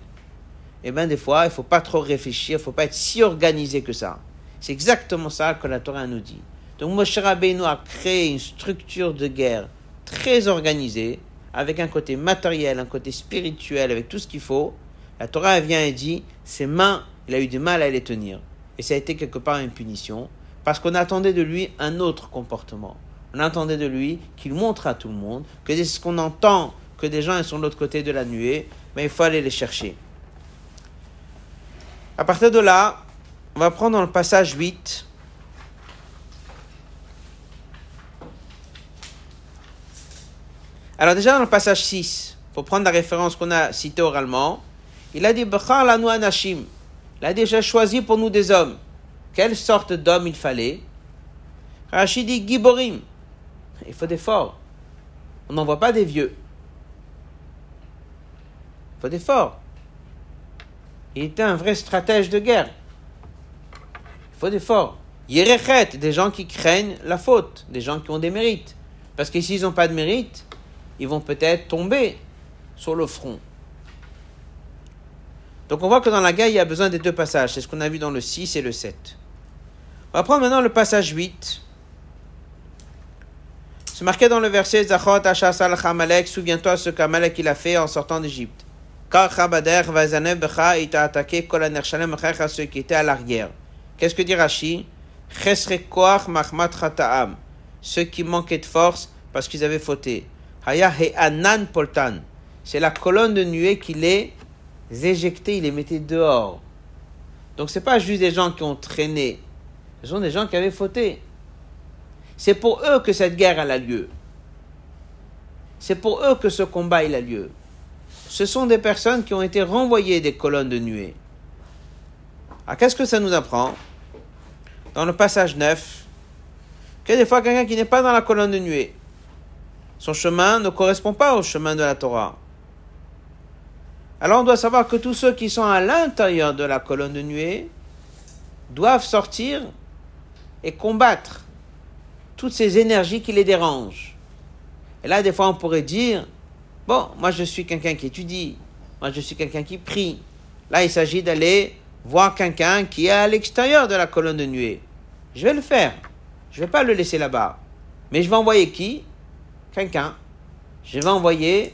eh bien des fois il ne faut pas trop réfléchir, il ne faut pas être si organisé que ça. C'est exactement ça que la Torah nous dit. Donc Moshe Rabbeinu a créé une structure de guerre très organisée, avec un côté matériel, un côté spirituel, avec tout ce qu'il faut. La Torah vient et dit, ses mains, il a eu du mal à les tenir. Et ça a été quelque part une punition, parce qu'on attendait de lui un autre comportement. On attendait de lui qu'il montre à tout le monde que c'est ce qu'on entend, que des gens sont de l'autre côté de la nuée, mais il faut aller les chercher. À partir de là, on va prendre dans le passage 8. Alors déjà dans le passage 6, pour prendre la référence qu'on a citée oralement, il a dit anashim. Il a déjà choisi pour nous des hommes. Quelle sorte d'homme il fallait? Rachid dit Giborim. Il faut des forts. On n'envoie pas des vieux. Il faut des forts. Il était un vrai stratège de guerre. Faut des forts. Yerechet, des gens qui craignent la faute, des gens qui ont des mérites. Parce que s'ils n'ont pas de mérite, ils vont peut-être tomber sur le front. Donc on voit que dans la guerre, il y a besoin des deux passages. C'est ce qu'on a vu dans le 6 et le 7. On va prendre maintenant le passage 8. C'est marqué dans le verset Zachot Ashasal Hamalek, souviens-toi ce qu'Amalek il a fait en sortant d'Égypte. Car Chabader Vazanev Becha, il t'a attaqué Kolaner Shalem ceux qui étaient à l'arrière. Qu'est-ce que dit Rashi Mahmat ceux qui manquaient de force parce qu'ils avaient fauté. Haya He Anan Poltan, c'est la colonne de nuée qui les éjectait, il les mettait dehors. Donc c'est pas juste des gens qui ont traîné, ce sont des gens qui avaient fauté. C'est pour eux que cette guerre a lieu. C'est pour eux que ce combat a lieu. Ce sont des personnes qui ont été renvoyées des colonnes de nuée. Alors qu'est-ce que ça nous apprend? Dans le passage 9, que des fois quelqu'un qui n'est pas dans la colonne de nuée, son chemin ne correspond pas au chemin de la Torah. Alors on doit savoir que tous ceux qui sont à l'intérieur de la colonne de nuée doivent sortir et combattre toutes ces énergies qui les dérangent. Et là, des fois, on pourrait dire, bon, moi je suis quelqu'un qui étudie, moi je suis quelqu'un qui prie. Là, il s'agit d'aller voir quelqu'un qui est à l'extérieur de la colonne de nuée. Je vais le faire. Je ne vais pas le laisser là-bas. Mais je vais envoyer qui? Quelqu'un. Je vais envoyer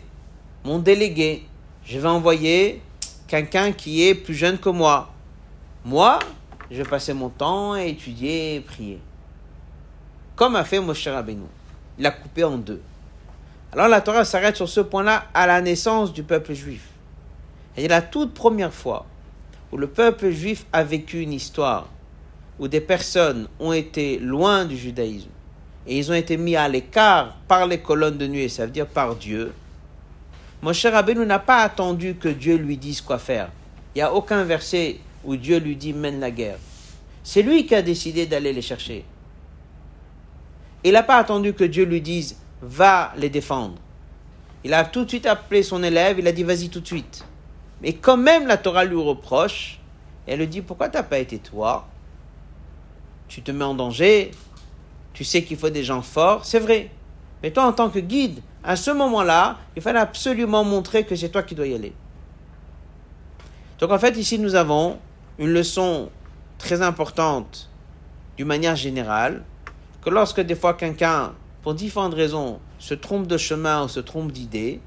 mon délégué. Je vais envoyer quelqu'un qui est plus jeune que moi. Moi, je vais passer mon temps à étudier et prier comme a fait Moshe Rabbeinu. Il l'a coupé en deux. Alors la Torah s'arrête sur ce point-là à la naissance du peuple juif. Et la toute première fois où le peuple juif a vécu une histoire où des personnes ont été loin du judaïsme et ils ont été mis à l'écart par les colonnes de nuée, ça veut dire par Dieu. Moshe Rabbeinu n'a pas attendu que Dieu lui dise quoi faire. Il n'y a aucun verset où Dieu lui dit mène la guerre. C'est lui qui a décidé d'aller les chercher. Il n'a pas attendu que Dieu lui dise va les défendre. Il a tout de suite appelé son élève, il a dit vas-y tout de suite. Mais quand même la Torah lui reproche, elle lui dit pourquoi tu n'as pas été toi? Tu te mets en danger, tu sais qu'il faut des gens forts, c'est vrai. Mais toi en tant que guide, à ce moment-là, il fallait absolument montrer que c'est toi qui dois y aller. Donc en fait ici nous avons une leçon très importante d'une manière générale que lorsque des fois quelqu'un, pour différentes raisons, se trompe de chemin ou se trompe d'idée,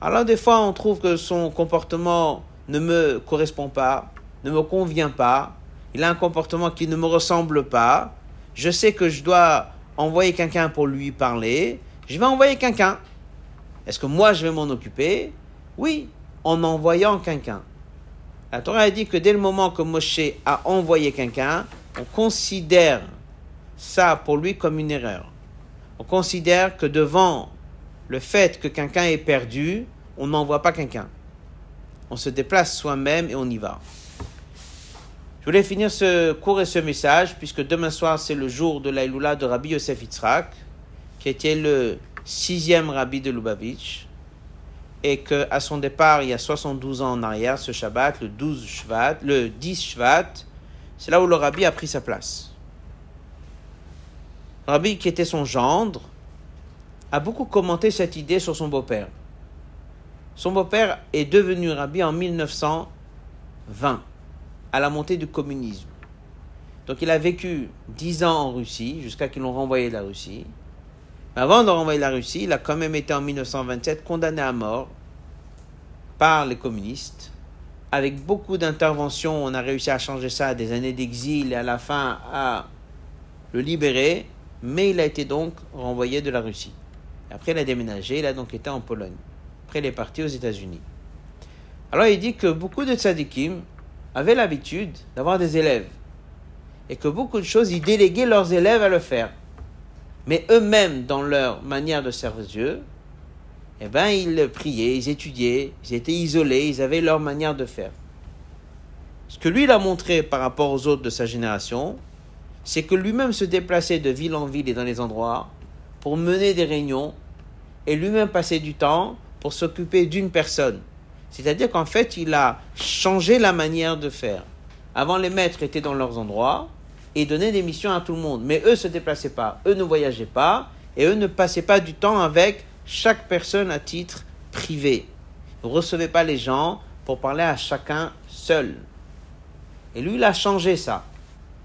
alors des fois on trouve que son comportement ne me correspond pas, ne me convient pas, il a un comportement qui ne me ressemble pas, je sais que je dois envoyer quelqu'un pour lui parler, je vais envoyer quelqu'un. Est-ce que moi je vais m'en occuper? Oui, en envoyant quelqu'un. La Torah a dit que dès le moment que Moshe a envoyé quelqu'un, on considère ça pour lui comme une erreur. On considère que devant le fait que quelqu'un est perdu, on n'envoie pas quelqu'un. On se déplace soi-même et on y va. Je voulais finir ce cours et ce message, puisque demain soir, c'est le jour de l'Aïloula de Rabbi Yosef Yitzhak, qui était le sixième rabbi de Lubavitch, et qu'à son départ, il y a 72 ans en arrière, ce Shabbat, le 12 Shvat, le 10 Shvat, c'est là où le rabbi a pris sa place. Rabbi, qui était son gendre, a beaucoup commenté cette idée sur son beau-père. Son beau-père est devenu rabbi en 1920 à la montée du communisme. Donc il a vécu dix ans en Russie, jusqu'à qu'ils l'ont renvoyé de la Russie. Mais avant de renvoyer la Russie, il a quand même été en 1927 condamné à mort par les communistes. Avec beaucoup d'interventions, on a réussi à changer ça des années d'exil et à la fin à le libérer. Mais il a été donc renvoyé de la Russie. Après, il a déménagé, il a donc été en Pologne. Après, il est parti aux États-Unis. Alors, il dit que beaucoup de tzadikim avaient l'habitude d'avoir des élèves et que beaucoup de choses, ils déléguaient leurs élèves à le faire. Mais eux-mêmes, dans leur manière de servir Dieu, eh ben, ils priaient, ils étudiaient, ils étaient isolés, ils avaient leur manière de faire. Ce que lui, il a montré par rapport aux autres de sa génération, c'est que lui-même se déplaçait de ville en ville et dans les endroits pour mener des réunions et lui-même passer du temps pour s'occuper d'une personne. C'est-à-dire qu'en fait, il a changé la manière de faire. Avant, les maîtres étaient dans leurs endroits et donnaient des missions à tout le monde. Mais eux ne se déplaçaient pas, eux ne voyageaient pas et eux ne passaient pas du temps avec chaque personne à titre privé. Ne recevaient pas les gens pour parler à chacun seul. Et lui, il a changé ça.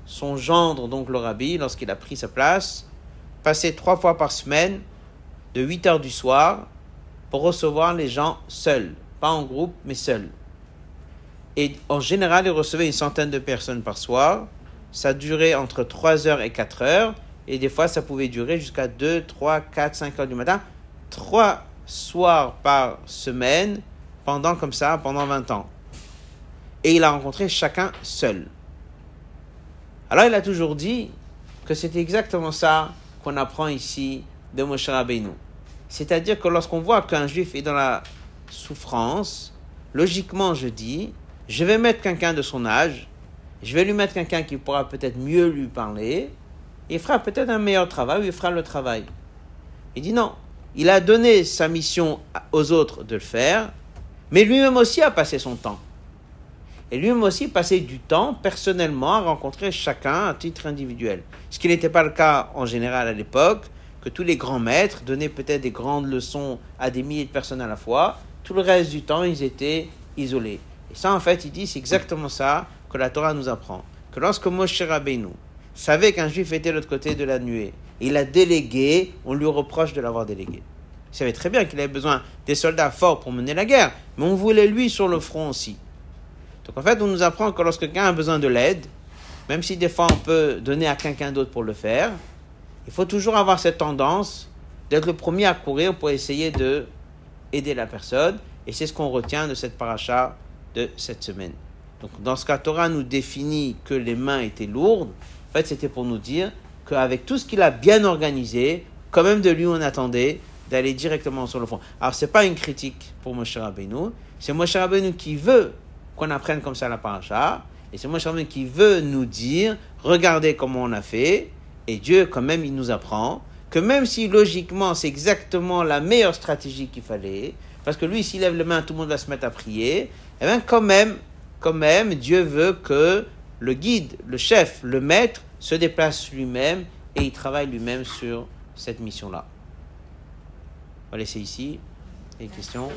Son gendre, donc le rabbi, lorsqu'il a pris sa place, passait trois fois par semaine, de 8 heures du soir, pour recevoir les gens seuls pas en groupe, mais seul. Et en général, il recevait une centaine de personnes par soir. Ça durait entre 3 heures et 4 heures. Et des fois, ça pouvait durer jusqu'à 2, 3, 4, 5 heures du matin. Trois soirs par semaine, pendant comme ça, pendant 20 ans. Et il a rencontré chacun seul. Alors, il a toujours dit que c'est exactement ça qu'on apprend ici de Moshe Rabbeinu. C'est-à-dire que lorsqu'on voit qu'un juif est dans la souffrance, logiquement je dis, je vais mettre quelqu'un de son âge, je vais lui mettre quelqu'un qui pourra peut-être mieux lui parler, il fera peut-être un meilleur travail il fera le travail. Il dit non, il a donné sa mission aux autres de le faire, mais lui-même aussi a passé son temps. Et lui-même aussi passé du temps personnellement à rencontrer chacun à titre individuel. Ce qui n'était pas le cas en général à l'époque, que tous les grands maîtres donnaient peut-être des grandes leçons à des milliers de personnes à la fois, tout le reste du temps, ils étaient isolés. Et ça, en fait, il dit, c'est exactement ça que la Torah nous apprend. Que lorsque Moshe Rabbeinu savait qu'un juif était de l'autre côté de la nuée, il a délégué, on lui reproche de l'avoir délégué. Il savait très bien qu'il avait besoin des soldats forts pour mener la guerre, mais on voulait lui sur le front aussi. Donc en fait, on nous apprend que lorsque quelqu'un a besoin de l'aide, même si des fois on peut donner à quelqu'un d'autre pour le faire, il faut toujours avoir cette tendance d'être le premier à courir pour essayer de aider la personne. Et c'est ce qu'on retient de cette paracha de cette semaine. Donc, dans ce cas, Torah nous définit que les mains étaient lourdes. En fait, c'était pour nous dire qu'avec tout ce qu'il a bien organisé, quand même de lui, on attendait d'aller directement sur le front. Alors, ce n'est pas une critique pour Moshe Rabbeinu. C'est Moshe Rabbeinu qui veut qu'on apprenne comme ça la paracha. Et c'est Moshe Rabbeinu qui veut nous dire, regardez comment on a fait. Et Dieu, quand même, il nous apprend que même si logiquement c'est exactement la meilleure stratégie qu'il fallait, parce que lui, s'il lève les mains, tout le monde va se mettre à prier, et eh bien quand même, quand même, Dieu veut que le guide, le chef, le maître se déplace lui-même et il travaille lui-même sur cette mission-là. On va laisser ici. Des questions?